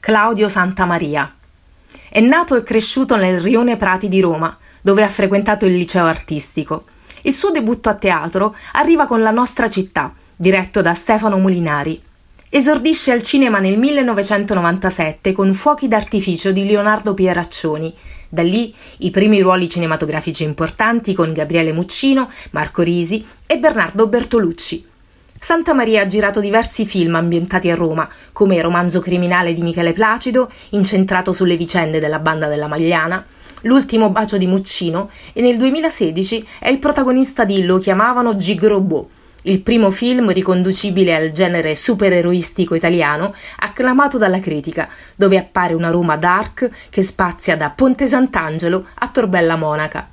Claudio Santamaria. È nato e cresciuto nel Rione Prati di Roma, dove ha frequentato il liceo artistico. Il suo debutto a teatro arriva con La nostra città, diretto da Stefano Molinari. Esordisce al cinema nel 1997 con Fuochi d'artificio di Leonardo Pieraccioni. Da lì i primi ruoli cinematografici importanti con Gabriele Muccino, Marco Risi e Bernardo Bertolucci. Santa Maria ha girato diversi film ambientati a Roma, come Romanzo criminale di Michele Placido, incentrato sulle vicende della banda della Magliana, L'ultimo bacio di Muccino e nel 2016 è il protagonista di Lo chiamavano Gigrobot, il primo film riconducibile al genere supereroistico italiano, acclamato dalla critica, dove appare una Roma dark che spazia da Ponte Sant'Angelo a Torbella Monaca.